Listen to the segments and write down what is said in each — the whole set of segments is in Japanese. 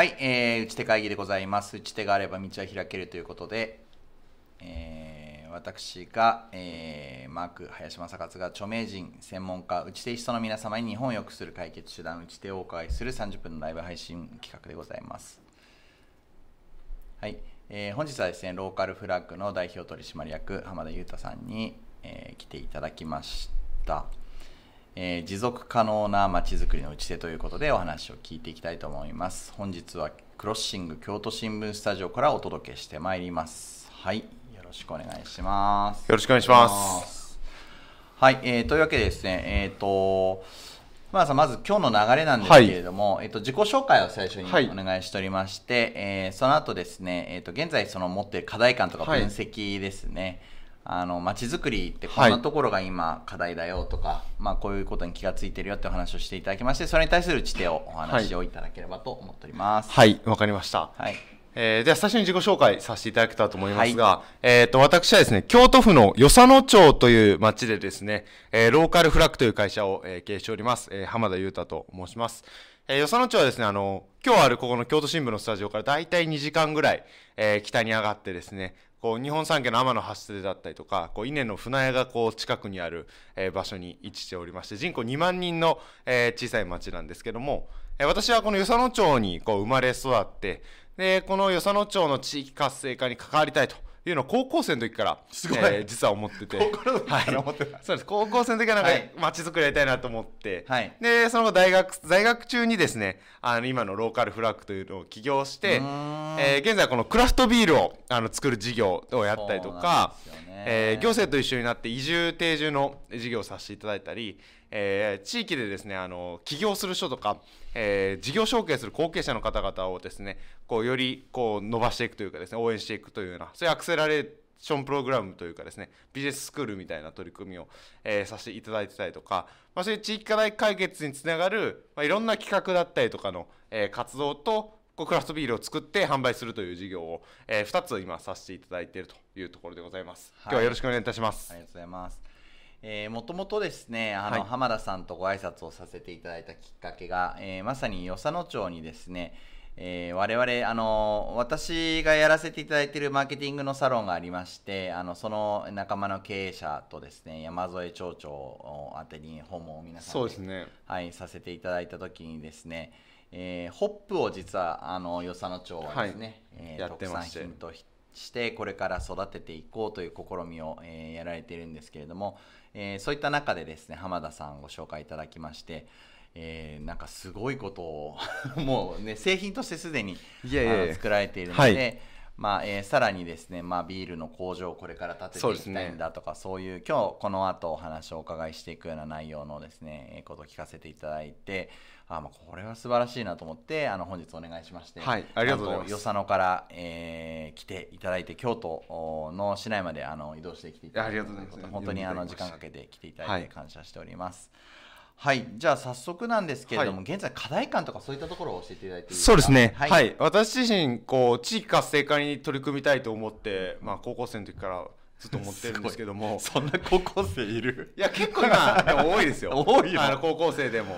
はい、えー、打ち手会議でございます。打ち手があれば道は開けるということで、えー、私が、えー、マーク林正勝が著名人、専門家、打ち手人の皆様に日本を良くする解決手段、打ち手をお伺いする30分のライブ配信企画でございます。はい、えー、本日はですね、ローカルフラッグの代表取締役、浜田裕太さんに、えー、来ていただきました。えー持続可能なまちづくりの打ち手ということでお話を聞いていきたいと思います。本日はクロッシング京都新聞スタジオからお届けしてまいります。はいよろしくお願いします。よろしくお願いします。はい、えーというわけでですねえっ、とまずまず今日の流れなんですけれども、えっと自己紹介を最初にはい。お願いしておりまして、えーその後ですね、えっと現在その持っている課題感とかはい。分析ですね、あの街づくりってこんなところが今課題だよとか、まあこういうことに気がついてるよってお話をしていただきましてそれに対する打ち手をお話をいただければと思っておりますはい、わかりました。はいえー、では最初に自己紹介させていただけたらと思いますが、えっ、と、私はですね、京都府の与謝野町という町でですね、えーローカルフラッグという会社を、えー経営しております、えー浜田裕太と申します。えー、与謝野町はですね、あの、今日あるここの京都新聞のスタジオから大体2時間ぐらい、えー北に上がってですね、こう日本三景の天の橋立だったりとか、こう稲の船屋がこう近くにある、えー場所に位置しておりまして、人口2万人の、えー小さい町なんですけども、えー私はこの与謝野町にこう生まれ育って、で、この与謝野町の地域活性化に関わりたいというのを高校生の時から、すごい。えー実は思ってて。高校の時から思ってた。そうです。高校生の時はなんかはい。街づくりやりたいなと思って、はい。で、その後大学、在学中にですね、あの、今のローカルフラッグというのを起業して、えー現在このクラフトビールをあの作る事業をやったりとか、ね。えー行政と一緒になって移住定住の事業をさせていただいたり、えー地域でですねあの起業する人とか、えー事業承継する後継者の方々をですねこうよりこう伸ばしていくというかですね応援していくというようなそういうアクセラレーションプログラムというかですねビジネススクールみたいな取り組みを、えーさせていただいてたりとか、まあ、そういう地域課題解決につながる、まあ、いろんな企画だったりとかの、えー活動とこうクラフトビールを作って販売するという事業を、え2つ今させていただいているというところでございます。今日はよろしくお願いいたします。ありがとうございます。えーもともとですねあの、はい。浜田さんとご挨拶をさせていただいたきっかけが、えーまさに与謝野町にですね、えー我々あの私がやらせていただいているマーケティングのサロンがありましてあのその仲間の経営者とですね山添町長を宛てに訪問を皆さんそうですね。はい、させていただいた時にですね、えーホップを実はあの与謝野町はですね、えーやって。特産品としてこれから育てていこうという試みを、えーやられているんですけれども、えーそういった中でですね浜田さんご紹介いただきまして、えーなんかすごいことを もうね製品としてすでに作られているので、はい。まあえーさらにですね、まあ、ビールの工場をこれから建てていきたいんだとかそう,、いう今日この後お話をお伺いしていくような内容のですねえーことを聞かせていただいてあ、まあ、これは素晴らしいなと思ってあの本日お願いしまして、はいありがとうございます与謝野から、えー来ていただいて京都おの市内まであの移動してきていただいてありがとうございます本当にあの時間かけて来ていただいてはい感謝しております。はい、じゃあ早速なんですけれども、は現在課題感とかそういったところを教えていただいてそうですね。ははいい。私自身、こう、地域活性化に取り組みたいと思って、まあ、高校生の時からずっと思ってるんですけども。そんな高校生いる？いや、結構今、でも多いですよ。多いよ。あの、高校生でも。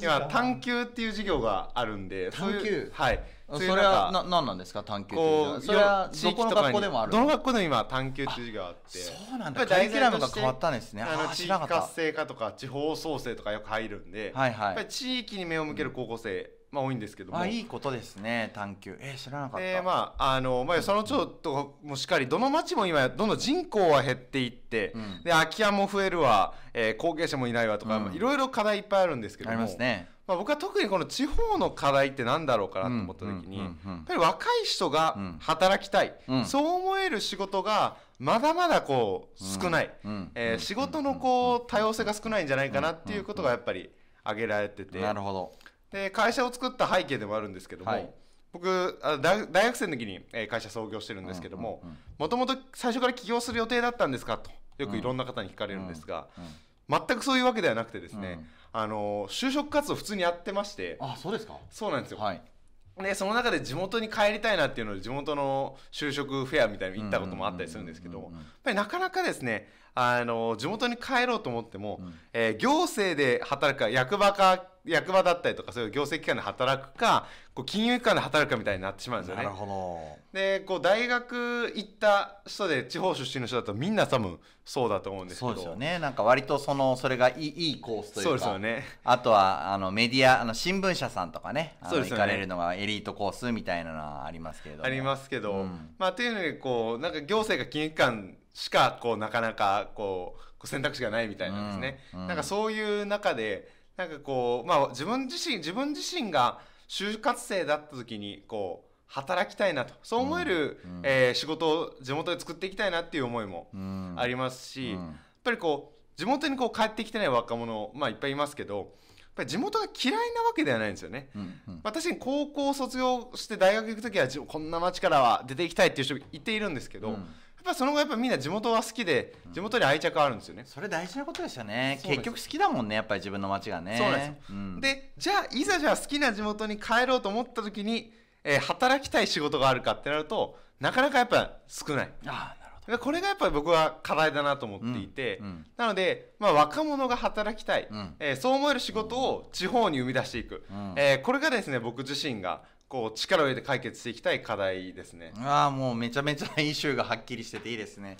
今、探究っていう授業があるんで、探究？はい。それはな何なんですか？探究っていうのこう、はそれは地どこの学校でもある。どの学校でも今、探究っていう授業があって。そうなんだ。カリキュラムが変わったんですね。ああの地域活性化とか地方創生とかよく入るんで、はいはい。やっぱり地域に目を向ける高校生、まあ多いんですけども。あいいことですね探究えー知らなかった、でまああのまあ、その町とかもしっかりどの町も今どんどん人口は減っていって、うん。で空き家も増えるわ、えー後継者もいないわとか、いろいろ課題いっぱいあるんですけどあもりますね。まあ、僕は特にこの地方の課題ってなんだろうかなと思った時に、やっぱり若い人がうん。働きたい、うん。そう思える仕事がまだまだこう少ない、うん。えー仕事のこう多様性が少ないんじゃないかなっていうことがやっぱり挙げられてて。なるほどで会社を作った背景でもあるんですけども、はい。僕あ大大学生の時に、えー会社創業してるんですけどももともと最初から起業する予定だったんですか？とよくいろんな方に聞かれるんですが、うん全くそういうわけではなくてですね、うん。あの就職活動普通にやってましてあそうですか。そうなんですよ、はい。でその中で地元に帰りたいなっていうので地元の就職フェアみたいに行ったこともあったりするんですけどやっぱりなかなかですねあの地元に帰ろうと思っても、うん。えー行政で働くか役場か役場だったりとかそういう行政機関で働くかこう金融機関で働くかみたいになってしまうんですよね。なるほど。でこう大学行った人で地方出身の人だとみんな多分そうだと思うんですけど。そうですよね。なんか割とそのそれがいいいいコースというかそうですよね。あとはあのメディアあの新聞社さんとかねそうですよね。行かれるのがエリートコースみたいなのはありますけれども。ありますけど、うん。まあというのにこうなんか行政が金融機関しかこうなかなかこう選択肢がないみたいなんですね、うんうん。なんかそういう中でなんかこうまあ自分自身自分自身が就活生だった時にこう働きたいなとそう思える、うんうん。えー仕事を地元で作っていきたいなっていう思いもうん。ありますし、うん。やっぱりこう地元にこう帰ってきてない若者まあいっぱいいますけどやっぱり地元が嫌いなわけではないんですよね。うんうん。私に高校卒業して大学行く時はじこんな町からは出ていきたいっていう人いているんですけど、うん。やっぱその後やっぱみんな地元は好きで地元に愛着あるんですよね。それ大事なことですよね。結局好きだもんねやっぱり自分の街がね。そうなんですよ。ん。でじゃあいざじゃあ好きな地元に帰ろうと思った時に、えー働きたい仕事があるかってなるとなかなかやっぱ少ない。ああなるほど。でこれがやっぱり僕は課題だなと思っていて、うんうん。なので、まあ、若者が働きたい、うん。えーそう思える仕事を地方に生み出していく、うん。えーこれがですね僕自身がこう力を入れて解決していきたい課題ですね。ああもうめちゃめちゃイシューがはっきりしてていいですね。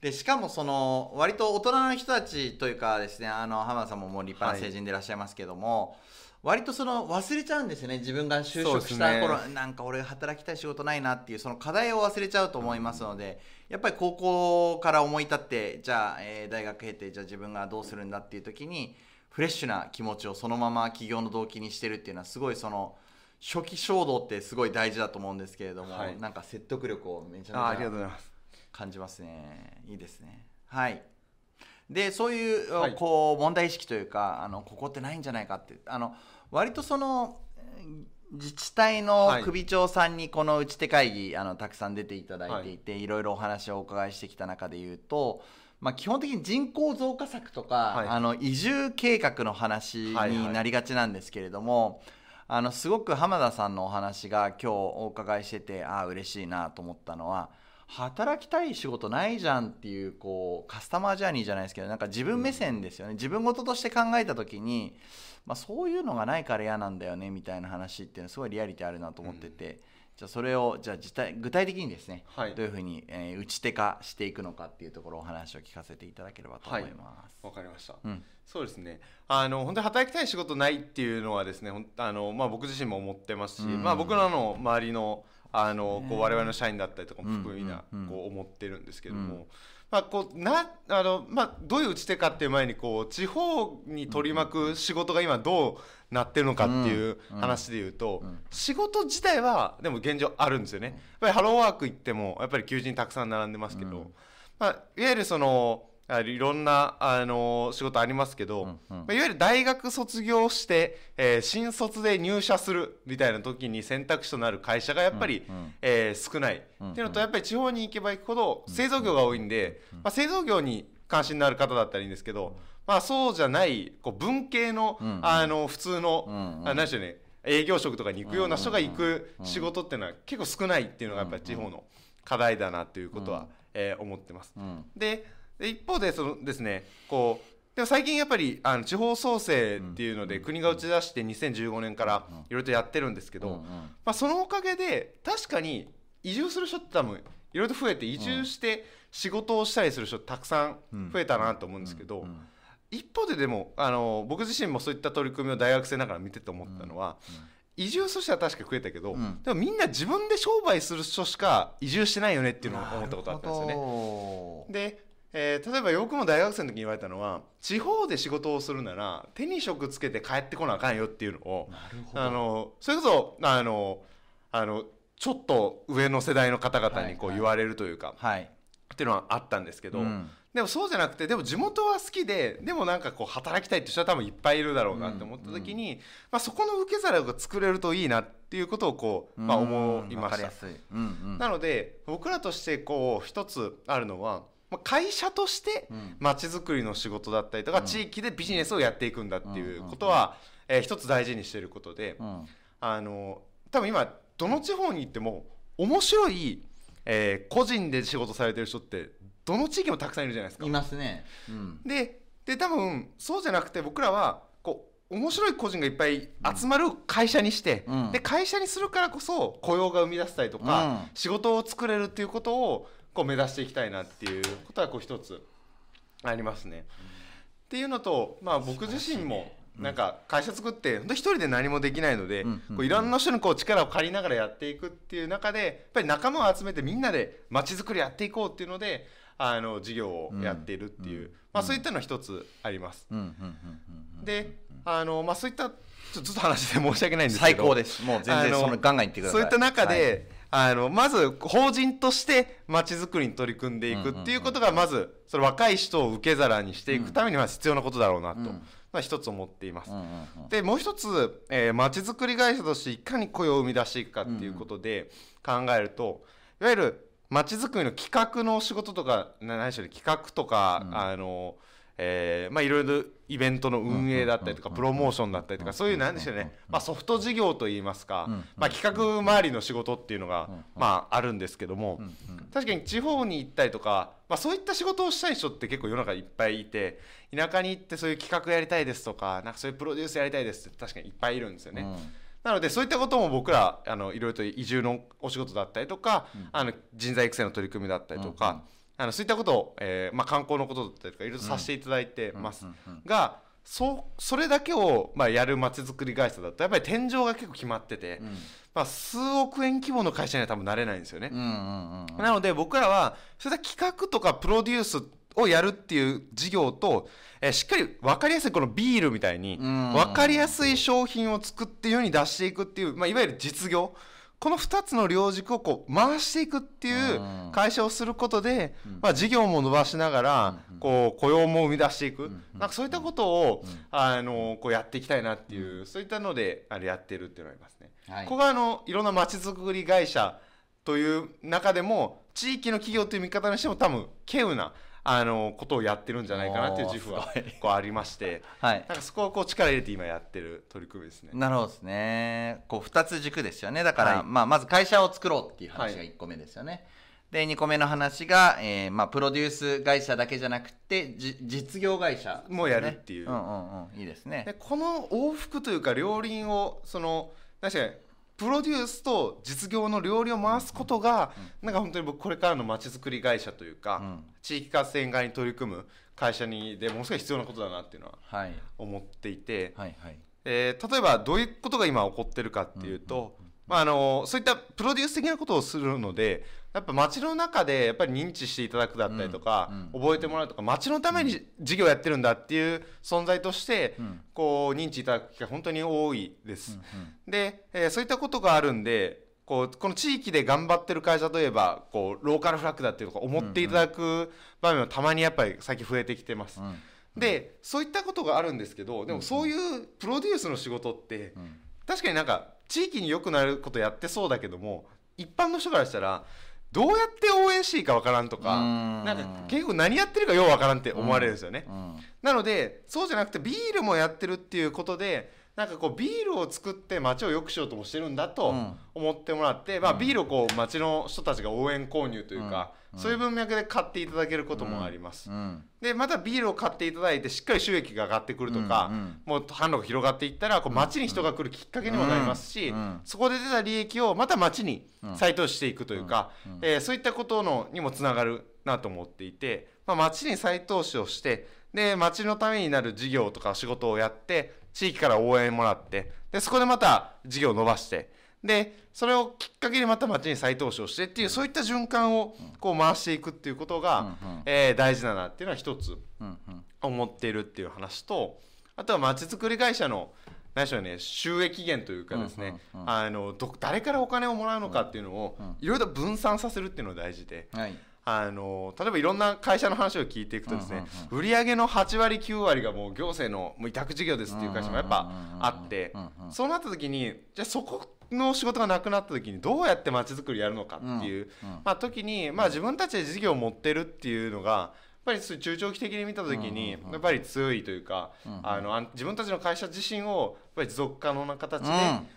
でしかもその割と大人の人たちというかですねあの浜田さんももう立派な成人でいらっしゃいますけども、割とその忘れちゃうんですよね自分が就職した頃、そうですなんか俺働きたい仕事ないなっていうその課題を忘れちゃうと思いますのでやっぱり高校から思い立ってじゃあ、えー大学経てじゃあ自分がどうするんだっていう時にフレッシュな気持ちをそのまま企業の動機にしてるっていうのはすごいその初期衝動ってすごい大事だと思うんですけれども、はい。なんか説得力をめちゃめちゃ。感じますね。いいですね。はい。でそういう、はい。こう問題意識というかあのここってないんじゃないかってあの割とそのえー自治体のはい。首長さんにこの打ち手会議あのたくさん出ていただいていて、い、ろいろお話をお伺いしてきた中で言うと、まあ、基本的に人口増加策とか、はい。あの移住計画の話になりがちなんですけれども、あのすごく浜田さんのお話が今日お伺いしててああ嬉しいなと思ったのは働きたい仕事ないじゃんっていうこうカスタマージャーニーじゃないですけどなんか自分目線ですよね、自分事として考えた時に、まあ、そういうのがないから嫌なんだよねみたいな話っていうのはすごいリアリティあるなと思ってて、じゃあそれをじゃあ具体具体的にですね、はい。どういうふうに、えー打ち手化していくのかっていうところをお話を聞かせていただければと思います。わかりました。うん。そうですね。あの本当に働きたい仕事ないっていうのはですね、あのまあ僕自身も思ってますし、うん。まあ僕らの周りのあのこう我々の社員だったりとかも含めなこう思ってるんですけども、うんまあこうなあのまあどういう打ち手かっていう前にこう地方に取り巻く仕事が今どうなってるのかっていううん話で言うと、うん。仕事自体はでも現状あるんですよね。やっぱりハローワーク行ってもやっぱり求人たくさん並んでますけど、うん。まあ、いわゆるそのあいろんなあの仕事ありますけど、うんうん。まあ、いわゆる大学卒業して、えー新卒で入社するみたいな時に選択肢となる会社がやっぱり、うんうん。えー少ない、うんうん。っていうのとやっぱり地方に行けば行くほど製造業が多いんで、まあ、製造業に関心のある方だったらいいんですけど、まあ、そうじゃないこう文系の,、うんうん。あの普通の、うんうん。あ何でしょうね営業職とかに行くような人が行く仕事っていうのは結構少ないっていうのがやっぱり地方の課題だなということは、えー思ってます。うん。でで一方でそのですねこうでも最近やっぱりあの地方創生っていうので国が打ち出して2015年からいろいろとやってるんですけど、まあ、そのおかげで確かに移住する人って多分いろいろと増えて移住して仕事をしたりする人たくさん増えたなと思うんですけど、うん。一方ででもあの僕自身もそういった取り組みを大学生ながら見てて思ったのは、移住としては確かに増えたけど、うん。でもみんな自分で商売する人しか移住してないよねっていうのを思ったことあったんですよね。ねで、えー例えば僕も大学生の時に言われたのは地方で仕事をするなら手に職つけて帰ってこなあかんよっていうのをあのそれこそあのあのちょっと上の世代の方々にこうはい。言われるというか、はい。っていうのはあったんですけど、うん。でもそうじゃなくてでも地元は好きででもなんかこう働きたいって人は多分いっぱいいるだろうなって思った時に、まあ、そこの受け皿が作れるといいなっていうことをこう、まあ、思いました。うんうん。なので僕らとしてこう一つあるのはまあ会社としてうん。まちづくりの仕事だったりとか、地域でビジネスをやっていくんだっていうことは、えー一つ大事にしていることで、うん。あの多分今どの地方に行っても面白い、えー個人で仕事されてる人ってどの地域もたくさんいるじゃないですか。い。ますね。うん。でで多分そうじゃなくて僕らはこう面白い個人がいっぱい集まる会社にして、うん。で会社にするからこそ雇用が生み出したりとか、うん。仕事を作れるっていうことをこう目指していきたいなっていうことはこう一つありますね。っていうのと、まあ、僕自身もなんか会社作って本当一人で何もできないので、こういろんな人にこう力を借りながらやっていくっていう中でやっぱり仲間を集めてみんなで街づくりやっていこうっていうのであの事業をやっているっていう、うんまあ、そういったのは一つあります。であの、まあ、そういったちょっと話で申し訳ないんですけど。最高です。もう全然そのガンガン言ってください。そういった中はい。で、あのまず法人としてまちづくりに取り組んでいくっていうことがまずその若い人を受け皿にしていくためには必要なことだろうなと、うんまあ、一つ思っています。でもう一つ、えー、まちづくり会社としていかに雇用を生み出していくかっていうことで考えると、いわゆるまちづくりの企画の仕事とかな何でしょうね企画とか、あのえーまあいろいろイベントの運営だったりとか、プロモーションだったりとか、そういうなんでしょうね、まあ、ソフト事業といいますか、まあ、企画周りの仕事っていうのが、まあ、あるんですけども、確かに地方に行ったりとか、まあ、そういった仕事をしたい人って結構世の中いっぱいいて田舎に行ってそういう企画やりたいですとかなんかそういうプロデュースやりたいですって確かにいっぱいいるんですよね。なのでそういったことも僕らあのいろいろと移住のお仕事だったりとか、あの人材育成の取り組みだったりとか、あのそういったことを、えーまあ、観光のことだったりとかいろいろさせていただいてます、がそうそれだけを、まあ、やるまちづくり会社だとやっぱり天井が結構決まってて、まあ、数億円規模の会社には多分なれないんですよね。うんうんうんなので僕らはそういった企画とかプロデュースをやるっていう事業と、えーしっかり分かりやすいこのビールみたいにん。分かりやすい商品を作って世に出していくっていう、まあ、いわゆる実業この2つの両軸をこう回していくっていううん。会社をすることで、まあ、事業も伸ばしながらこう雇用も生み出していく。なんかそういったことをあのこうやっていきたいなっていうそういったのであれやってるっていうのがありますね。はい。ここがあのいろんなまちづくり会社という中でも地域の企業という見方にしても多分稀有なあのことをやってるんじゃないかなっていう自負はこうありまして はい。なんかそこをこう力入れて今やってる取り組みですね。なるほどですね。こう2つ軸ですよね。だから、はい。まあ、まず会社を作ろうっていう話がはい1個目ですよね、で2個目の話が、えーまあ、プロデュース会社だけじゃなくてじ実業会社、もうやるっていう。うんうんうん。いいですね。でこの往復というか両輪をその確かにプロデュースと実業の両輪を回すことが、なんか本当に僕これからのまちづくり会社というか、うん。地域活性化に取り組む会社にでものすごい必要なことだなっていうのははい。思っていて、はいはい。えー例えばどういうことが今起こってるかっていうと、まあ、あのそういったプロデュース的なことをするのでやっぱ街の中でやっぱり認知していただくだったりとか、覚えてもらうとか街のために事業やってるんだっていう存在として、こう認知いただく機会本当に多いです。で、えーそういったことがあるんでこうこの地域で頑張ってる会社といえばこうローカルフラッグだっていうとか思っていただく場面はたまにやっぱり最近増えてきてます。でそういったことがあるんですけどでもそういうプロデュースの仕事って、確かになんか地域に良くなることやってそうだけども一般の人からしたらどうやって応援していいかわからんとかうん。なんか結局何やってるかようわからんって思われるんですよね。うん。なのでそうじゃなくてビールもやってるっていうことでなんかこうビールを作って街を良くしようともしてるんだとうん。思ってもらって、まあ、ビールをこう街の人たちが応援購入というか、そういう文脈で買っていただけることもあります。うん。でまたビールを買っていただいてしっかり収益が上がってくるとか、もう販路が広がっていったらこう街に人が来るきっかけにもなりますし、そこで出た利益をまた街に再投資していくというか、えーそういったことのにもつながるなと思っていて、まあ、街に再投資をしてで街のためになる事業とか仕事をやって地域から応援もらってでそこでまた事業を伸ばしてでそれをきっかけにまた町に再投資をしてっていうそういった循環をこう回していくっていうことが、えー大事だなっていうのは一つうんうん。思っているっていう話とあとはまちづくり会社の何でしょうね収益源というかですね、あのど誰からお金をもらうのかっていうのをいろいろと分散させるっていうのが大事で。はいあの例えばいろんな会社の話を聞いていくとですね、売上の8割9割がもう行政のもう委託事業ですっていう会社もやっぱあってそうなった時にじゃあそこの仕事がなくなった時にどうやってまちづくりやるのかっていう、まあ、時に、まあ、自分たちで事業を持ってるっていうのがぱり中長期的に見た時にやっぱり強いというか、あの自分たちの会社自身をやっぱり持続可能な形で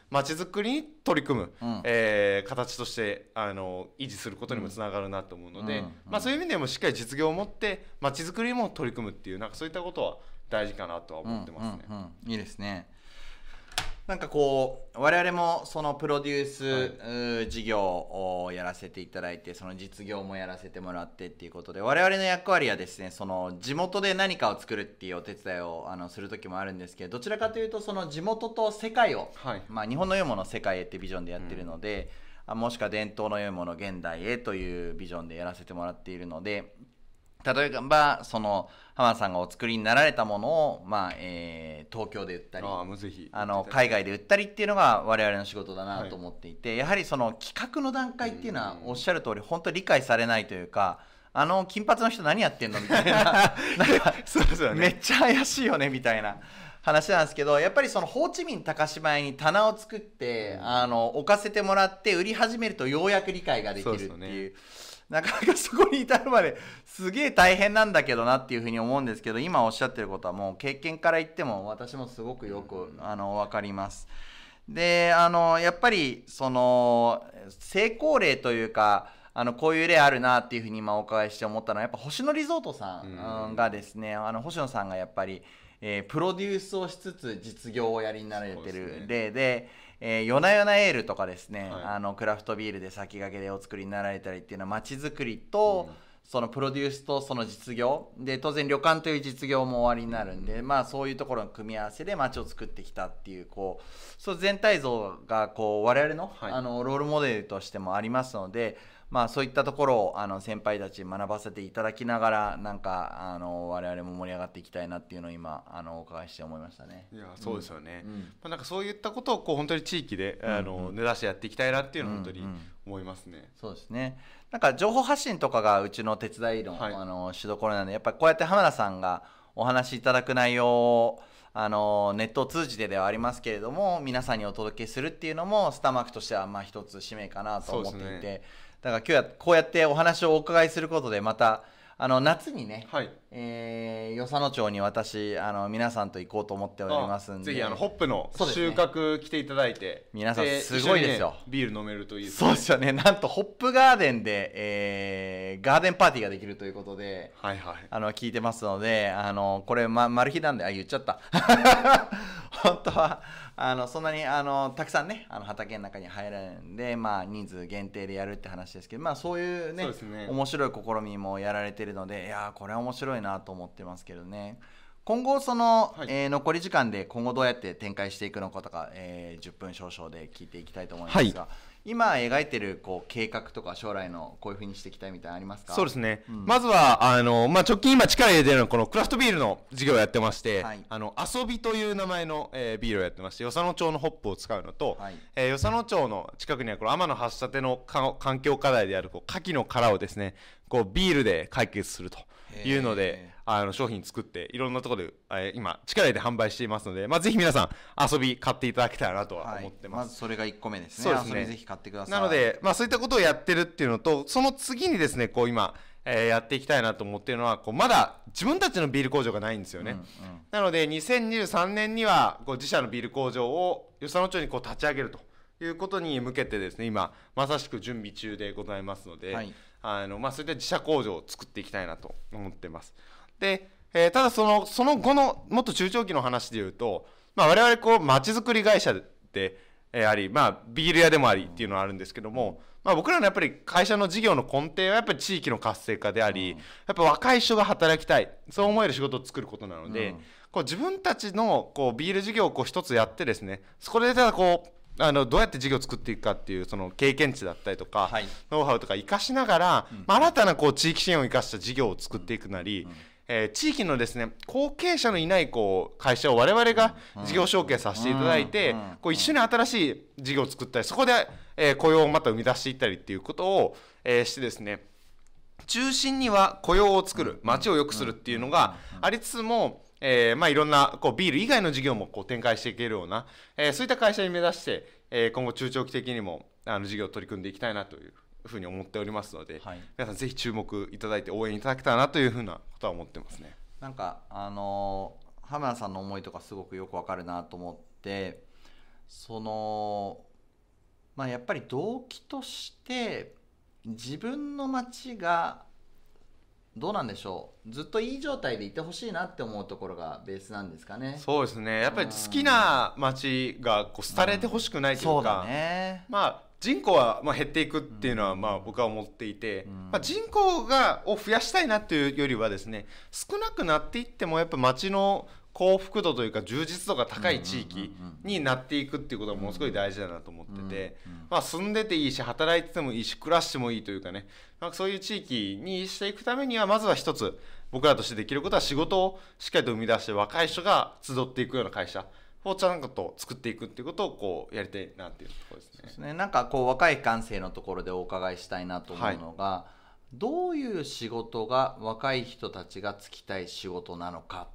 まちづくりに取り組む、うえ形としてあの維持することにもつながるなと思うので、まあ、そういう意味でもしっかり実業を持ってまちづくりにも取り組むっていうなんかそういったことは大事かなとは思ってますね。いいですねなんかこう我々もそのプロデュース、うー事業をやらせていただいてその実業もやらせてもらってっていうことで我々の役割はですねその地元で何かを作るっていうお手伝いをあのする時もあるんですけどどちらかというとその地元と世界を、はい。まあ、日本の良いものを世界へってビジョンでやってるので、あもしくは伝統の良いものを現代へというビジョンでやらせてもらっているので例えばその浜田さんがお作りになられたものを、まあえー東京で売ったりあの海外で売ったりっていうのが我々の仕事だなと思っていて、やはりその企画の段階っていうのはおっしゃる通り本当理解されないというかあの金髪の人何やってんのみたいな。なんかそうですよね。めっちゃ怪しいよねみたいな話なんですけどやっぱりそのホーチミン高島屋に棚を作って、あの置かせてもらって売り始めるとようやく理解ができるっていうなかなかそこに至るまですげえ大変なんだけどなっていうふうに思うんですけど今おっしゃってることはもう経験から言っても私もすごくよく、あの分かります。であのやっぱりその成功例というかあのこういう例あるなっていうふうに今お伺いして思ったのはやっぱ星野リゾートさんがですね、あの星野さんがやっぱり、えープロデュースをしつつ実業をやりになられてる例で、えー、夜な夜なエールとかですね、はい。あのクラフトビールで先駆けでお作りになられたりっていうのは街づくりと、そのプロデュースとその実業。で当然旅館という実業も終わりになるんで、まあそういうところの組み合わせで街を作ってきたっていうこうそう全体像がこう我々の,、はい。あのロールモデルとしてもありますので。まあそういったところをあの先輩たちに学ばせていただきながらなんかあの我々も盛り上がっていきたいなっていうのを今あのお伺いして思いましたね。いやそうですよね、うんまあ、なんかそういったことをこう本当に地域で、あの根ざしてやっていきたいなっていうのを本当にうんうん思いますね、そうですね。なんか情報発信とかがうちの手伝いの,、はい。あのしどころなんで、やっぱりこうやって浜田さんがお話しいただく内容をあのネットを通じてではありますけれども、皆さんにお届けするっていうのもスターマークとしてはまあ一つ使命かなと思っていて、だから今日はこうやってお話をお伺いすることでまたあの夏にね、はいえー、与謝野町に私あの皆さんと行こうと思っておりますんで、ぜひあのホップの収穫来ていただいて、皆さんですごいですよねビール飲めるといいですそうですよね。なんとホップガーデンで、えーガーデンパーティーができるということで。はいはいあの聞いてますので、あのこれ、ま、マル秘なんで、あ、言っちゃった。本当はあのそんなにあのたくさんね、あの畑の中に入られるんで、まあ、人数限定でやるって話ですけど、まあ、そういうねね。面白い試みもやられてるので、いやー、これは面白いなと思ってますけどね。今後その、はい。えー残り時間で今後どうやって展開していくのかとか、えー10分少々で聞いていきたいと思いますが、今描いてるこう計画とか将来のこういうふうにしていきたいみたいなのありますか？そうですね、うん。まずはあの、まあ、直近今力入れてるのはこのクラフトビールの事業をやってまして、はい。あの遊びという名前の、えービールをやってまして与謝野町のホップを使うのと、はい。えー与謝野町の近くにはこの天橋立のか環境課題であるこう牡蠣の殻をですねこうビールで解決するというのへであの商品作っていろんなところで、えー今力入れて販売していますので、まあ、ぜひ皆さん遊び買っていただけたらなとは思ってます。まずそれが1個目ですね。そうですね。遊びぜひ買ってください。なので、まあ、そういったことをやってるっていうのとその次にですねこう今、えーやっていきたいなと思っているのはこうまだ自分たちのビール工場がないんですよね、うんうん。なので2023年にはこう自社のビール工場を与謝野町にこう立ち上げると。いうことに向けてですね今まさしく準備中でございますので、はい。あのまあ、そういった自社工場を作っていきたいなと思ってますで、えーただそのその後のもっと中長期の話でいうと、まあ、我々こう街づくり会社で、えーあり、まあ、ビール屋でもありっていうのはあるんですけども、まあ、僕らのやっぱり会社の事業の根底はやっぱり地域の活性化であり、やっぱ若い人が働きたいそう思える仕事を作ることなので、うん。こう自分たちのこうビール事業をこう一つやってですねそこでただこうあのどうやって事業を作っていくかっていうその経験値だったりとか、はい。ノウハウとか生かしながら、まあ、新たなこう地域支援を生かした事業を作っていくなり、えー地域のですね後継者のいないこう会社を我々が事業承継させていただいて、こう一緒に新しい事業を作ったりそこで、えー雇用をまた生み出していったりっていうことを、えーしてですね中心には雇用を作る街を良くするっていうのがありつつも、えーまあ、いろんなこうビール以外の事業もこう展開していけるような、えーそういった会社に目指して、えー今後中長期的にもあの事業を取り組んでいきたいなというふうに思っておりますので、はい。皆さんぜひ注目いただいて応援いただけたらなというふうなことは思ってますね。なんかあのー浜田さんの思いとかすごくよくわかるなと思ってそのまあやっぱり動機として自分の町がどうなんでしょう。ずっといい状態でいてほしいなって思うところがベースなんですかね。そうですね。やっぱり好きな街がこう廃れてほしくないというか、そうだね。まあ人口はまあ減っていくっていうのはまあ僕は思っていて、まあ、人口がを増やしたいなっていうよりはですね少なくなっていってもやっぱ街の幸福度というか充実度が高い地域になっていくっていうことがものすごい大事だなと思ってて、まあ、住んでていいし働いててもいいし暮らしてもいいというかね、まあ、そういう地域にしていくためにはまずは一つ僕らとしてできることは仕事をしっかりと生み出して若い人が集っていくような会社をちゃんと作っていくっていうことをこうやりたいなっていうところですね。ですね。なんかこう若い感性のところでお伺いしたいなと思うのが、どういう仕事が若い人たちが就きたい仕事なのか。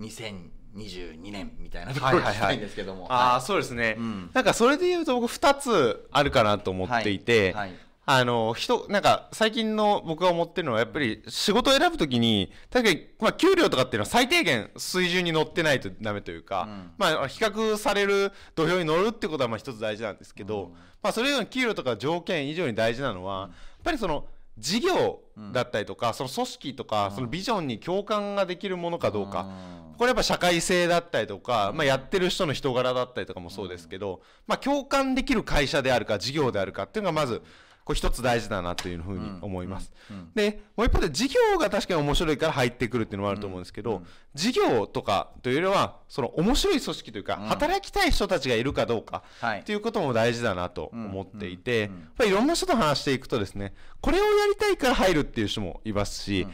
2022年みたいなところを聞きたいんですけども、ああ、はいそうですね、うんなんかそれで言うと僕2つあるかなと思っていて、はいあの人なんか最近の僕が思ってるのはやっぱり仕事を選ぶときに確かに、まあ、給料とかっていうのは最低限水準に乗ってないとダメというか、うん。まあ、比較される土俵に乗るってことはまあ一つ大事なんですけど、うん。まあ、それ以上に給料とか条件以上に大事なのは、やっぱりその事業だったりとか、その組織とか、そのビジョンに共感ができるものかどうか、これやっぱ社会性だったりとか、まあ、やってる人の人柄だったりとかもそうですけど、まあ、共感できる会社であるか事業であるかっていうのがまずこう一つ大事だなというふうに思います。でもう一方で事業が確かに面白いから入ってくるっていうのもあると思うんですけど、事業とかというよりはその面白い組織というか、働きたい人たちがいるかどうかはい。っていうことも大事だなと思っていて、やっぱりいろんな人と話していくとですねこれをやりたいから入るっていう人もいますし、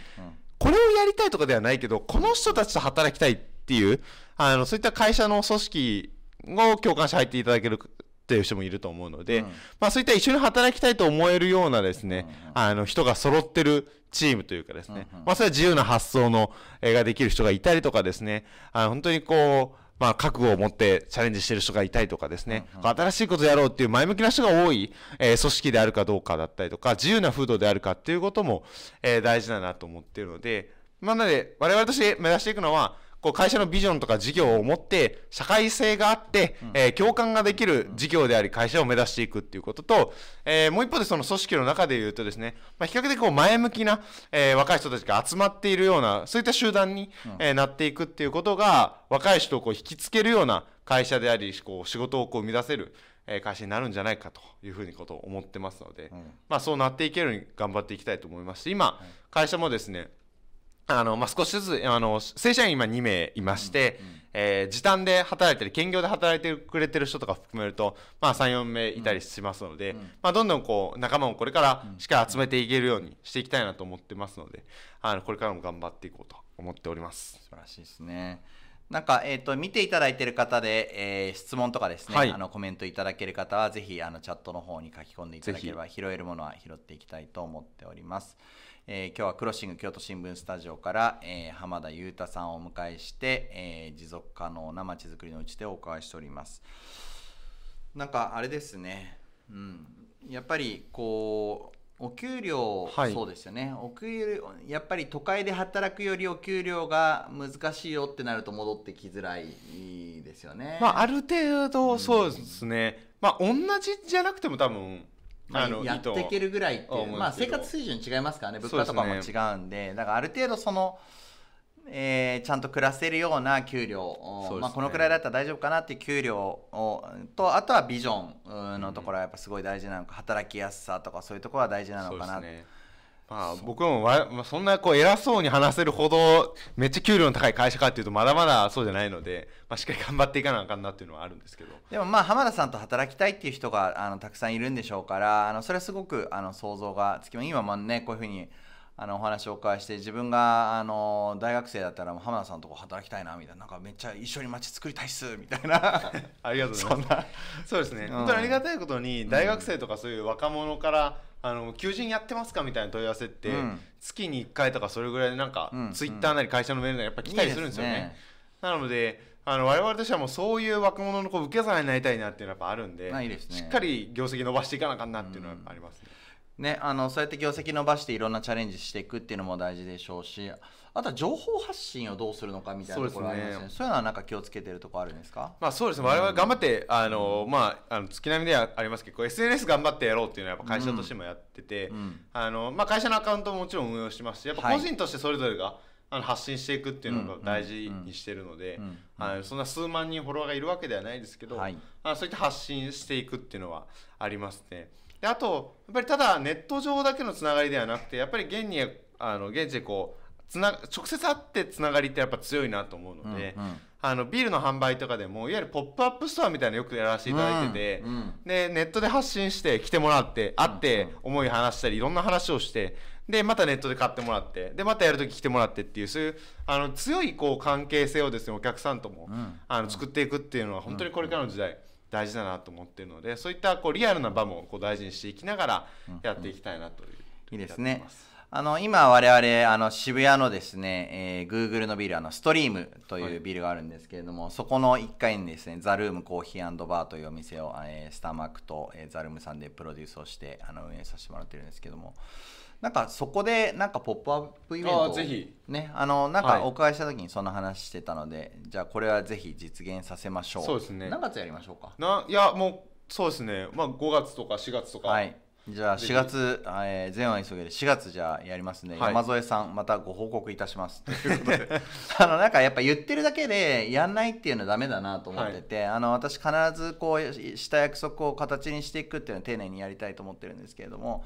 これをやりたいとかではないけどこの人たちと働きたいっていうあのそういった会社の組織を共感して入っていただけるっていう人もいると思うので、うん。まあ、そういった一緒に働きたいと思えるようなですね、あの人が揃ってるチームというかですね、まあ、それは自由な発想の、えーができる人がいたりとかですね、あの本当にこう、まあ、覚悟を持ってチャレンジしてる人がいたりとかですね、新しいことやろうっていう前向きな人が多い、えー組織であるかどうかだったりとか、自由な風土であるかっていうことも、えー大事だなと思っているので、まあ、なので、我々として目指していくのは、こう会社のビジョンとか事業を持って社会性があって、えー共感ができる事業であり会社を目指していくっていうことと、えーもう一方でその組織の中で言うとですね、まあ、比較的こう前向きな、えー若い人たちが集まっているようなそういった集団に、えーなっていくっていうことが若い人をこう引きつけるような会社でありこう仕事をこう生み出せる、えー会社になるんじゃないかというふうにことを思ってますので、まあ、そうなっていけるように頑張っていきたいと思いますし今、会社もですねあの、まあ、少しずつ、あの、正社員今2名いまして、えー時短で働いてる、兼業で働いてくれてる人とか含めると、まあ、3、4名いたりしますので、まあ、どんどんこう、仲間をこれからしっかり集めていけるようにしていきたいなと思ってますので、あの、これからも頑張っていこうと思っております。素晴らしいですね。なんか、えっ、と、見ていただいている方で、えー質問とかですね、はいあの、コメントいただける方は、ぜひ、あの、チャットの方に書き込んでいただければ、拾えるものは拾っていきたいと思っております。えー今日はクロッシング京都新聞スタジオから、えー浜田裕太さんをお迎えして、えー持続可能なまちづくりのうちでお伺いしております。なんか、あれですね、うん、やっぱり、こう、お給料、はいそうですよねお給料やっぱり都会で働くよりお給料が難しいよってなると戻ってきづらいですよね。まあ、ある程度、そうですね。まあ、同じじゃなくても多分、まあのやっていけるぐらいっていう。まあ、生活水準違いますからね物価とかも違そうんで。だからある程度その、えーちゃんと暮らせるような給料ね。まあ、このくらいだったら大丈夫かなっていう給料をとあとはビジョンうんのところはやっぱすごい大事なのか働きやすさとかそういうところは大事なのかなね。まあ、僕もわ、まあ、そんなこう偉そうに話せるほどめっちゃ給料の高い会社かっていうとまだまだそうじゃないので、まあ、しっかり頑張っていかなあかんなっていうのはあるんですけど。でもまあ浜田さんと働きたいっていう人があのたくさんいるんでしょうからあのそれはすごくあの想像がつきます。今もねこういうふうにあのお話をお伺いして自分があの大学生だったら浜田さんとこ働きたいなみたいな。なんかめっちゃ一緒に街作りたいっすみたいな。ありがとうございます。そうですね、ん。本当にありがたいことに大学生とかそういう若者から、あの求人やってますかみたいな問い合わせって、うん。月に1回とかそれぐらいでなんか、うん。ツイッターなり会社のメールなりやっぱ来たりするんですよね。いいねなのであの我々としてはもうそういう若者のこう受け皿になりたいなっていうのはやっぱあるんでね。しっかり業績伸ばしていかなあかんなっていうのはやっぱありますね。ね、あのそうやって業績伸ばしていろんなチャレンジしていくっていうのも大事でしょうしあとは情報発信をどうするのかみたいなところありますね。そういうのはなんか気をつけてるところあるんですか？まあそうですね、我々頑張って、あのまあ、あの月並みではありますけど、SNS 頑張ってやろうっていうのはやっぱ会社としてもやってて、うん。あのまあ、会社のアカウントももちろん運用してますし、やっぱはい。個人としてそれぞれが、あの発信していくっていうのをうん大事にしてるので、うんあのそんな数万人フォロワーがいるわけではないですけど、はい。あそういった発信していくっていうのはありますね。であとやっぱりただネット上だけのつながりではなくてやっぱり現にあの現地でこうつな直接会ってつながりってやっぱ強いなと思うので、うんうん。あのビールの販売とかでもいわゆるポップアップストアみたいなのよくやらせていただいてて、うんうん。でネットで発信して来てもらって会って思い話したりいろんな話をしてでまたネットで買ってもらってでまたやるとき来てもらってっていうそういうあの強いこう関係性をですねお客さんとも、うん。あの作っていくっていうのは本当にこれからの時代大事だなと思っているのでそういったこうリアルな場もこう大事にしていきながらやっていきたいなという、いいですね。あの今我々あの渋谷のですね、えー、Google のビルあのストリームというビルがあるんですけれども、そこの1階にですねザルームコーヒーバーというお店を、えースターマークと、えーザルームさんでプロデュースをしてあの運営させてもらってるんですけどもなんかそこでなんかポップアップイベントをねあのなんはい。かお伺いした時にそんな話してたので、じゃあこれはぜひ実現させましょう。そうですね。何月やりましょうか？ないやもうそうですね。まあ5月とか4月とか、はい。じゃあ4ぜひ。月、えー、前は急げで4月じゃあやりますね、はい。山添さんまたご報告いたします。ということで。あのなんかやっぱ言ってるだけでやんないっていうのはダメだなと思ってて、あの私必ずこうした約束を形にしていくっていうのを丁寧にやりたいと思ってるんですけれども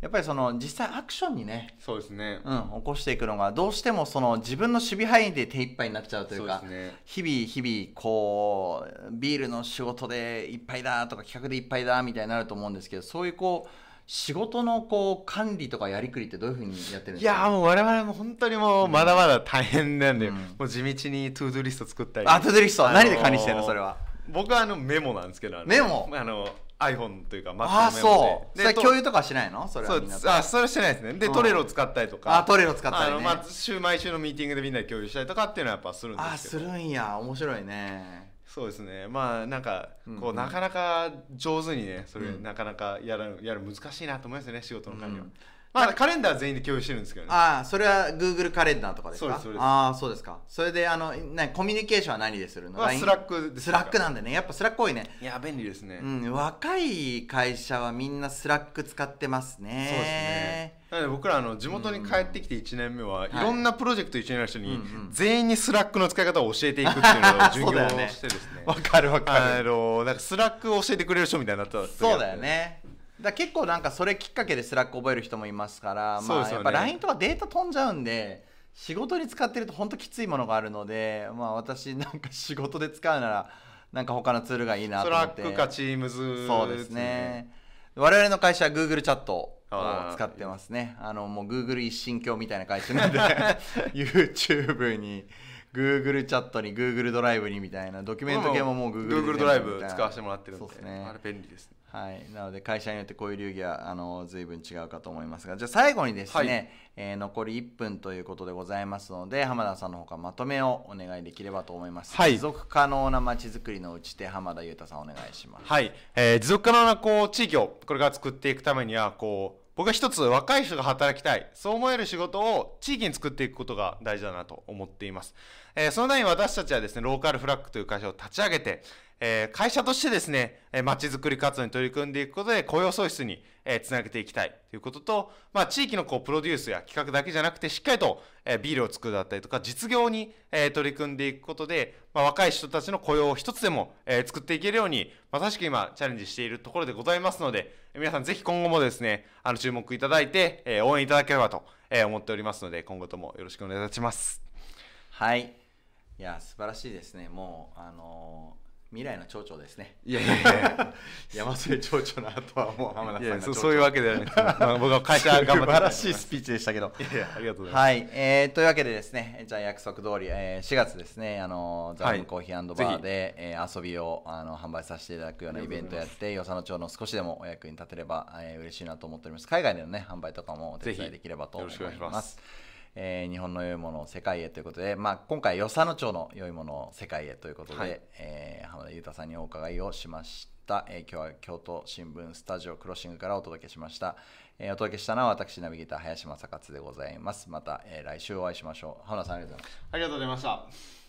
やっぱりその実際アクションにねそうですね、うん、起こしていくのがどうしてもその自分の守備範囲で手一杯になっちゃうというか日々日々こうビールの仕事でいっぱいだとか企画でいっぱいだみたいになると思うんですけどそういうこう仕事のこう管理とかやりくりってどういうふうにやってるんですか？いやーもう我々も本当にもうまだまだ大変なんで、うん。もう地道に ToDo リスト作ったり。あ ToDo リストあのー何で管理してるのそれは？僕はあのメモなんですけどメモ？あの iPhone というか Mac のメモで。ああそう。それと共有とかしないの？それはみんなと。あそれはしてないですね。で、うん。 Trello を使ったりとか。あ Trello 使ったりね。あの、まあ、週毎週のミーティングでみんなで共有したりとかっていうのはやっぱするんでああすすけどるんや。面白いね。そうですね。まあなんかこう、うん。うんなかなか上手にねそれ、うん。なかなかやるやる難しいなと思いますよね仕事の管理は、うんまあカレンダーは全員で共有してるんですけどね。ああそれは Google カレンダーとかですか？そうですそうです。ああそうですか。それであのなコミュニケーションは何でするの？まあ LINE Slack Slack なんでね。やっぱ Slack 多いね。いや便利ですね、うん、若い会社はみんな Slack 使ってますね。そうですね。なので僕らあの地元に帰ってきて1年目は、いはい。ろんなプロジェクト一緒にやる人に、全員に Slack の使い方を教えていくっていうのを授業 ね。してですね。わかるわあのなんか Slack を教えてくれる人みたいになったそうだよ。ね。だ結構なんかそれきっかけでスラック覚える人もいますから、まあやっぱ LINE とかデータ飛んじゃうんで、仕事に使ってると本当きついものがあるので、まあ私なんか仕事で使うなら、なんか他のツールがいいなスラと思って。ックかチームズそうですね。我々の会社は Google チャットを使ってますね。あのもう Google 一神教みたいな会社なんで YouTube に Google チャットに Google ドライブにみたいなドキュメント系ももう Google で Google ドライブ使わせてももらってるんで。そうですね。あれ便利ですねはい、なので会社によってこういう流儀はあの随分違うかと思いますがじゃあ最後にですね、はい。えー残り1分ということでございますので浜田さんのほかまとめをお願いできればと思います、はい。持続可能なまちづくりのうちで浜田裕太さんお願いします。はい、えー持続可能なこう地域をこれから作っていくためにはこう僕は一つ若い人が働きたい。そう思える仕事を地域に作っていくことが大事だなと思っています、えーそのために私たちはですねローカルフラッグという会社を立ち上げて、えー会社としてですねえー街づくり活動に取り組んでいくことで雇用創出に、えーつなげていきたいということと、まあ、地域のこうプロデュースや企画だけじゃなくてしっかりと、えービールを作るだったりとか実業に、えー取り組んでいくことで、まあ、若い人たちの雇用を一つでも、えー作っていけるようにまさしく今チャレンジしているところでございますので皆さんぜひ今後もですねあの注目いただいて、えー応援いただければと、えー思っておりますので今後ともよろしくお願いいたします。はい。いや素晴らしいですね。もうあのー未来の町長ですね。いやいやいや。山添町長の後はもう浜田さんいやそそういうわけではない。です、まあ、僕は会社頑張って。素晴らしいスピーチでしたけど。いやいやありがとうございます、はい、えー、というわけでですね、じゃあ約束通り、えー、4月ですね、あのザ・はい。ムコーヒーバーで、えー遊びをあの販売させていただくようなイベントをやって、与謝野町の少しでもお役に立てれば、えー、嬉しいなと思っております。海外でのね、販売とかもお手伝ぜひいできればと思いよろしくお願いしま。ますすえー日本の良いものを世界へということで、まあ、今回、与謝野町の良いものを世界へということで、はい。えー浜田裕太さんにお伺いをしました。、えー今日は京都新聞スタジオクロッシングからお届けしました、えーお届けしたのは私ナビゲーター林正勝でございます。また、えー来週お会いしましょう。浜田さんありがとうございますありがとうございました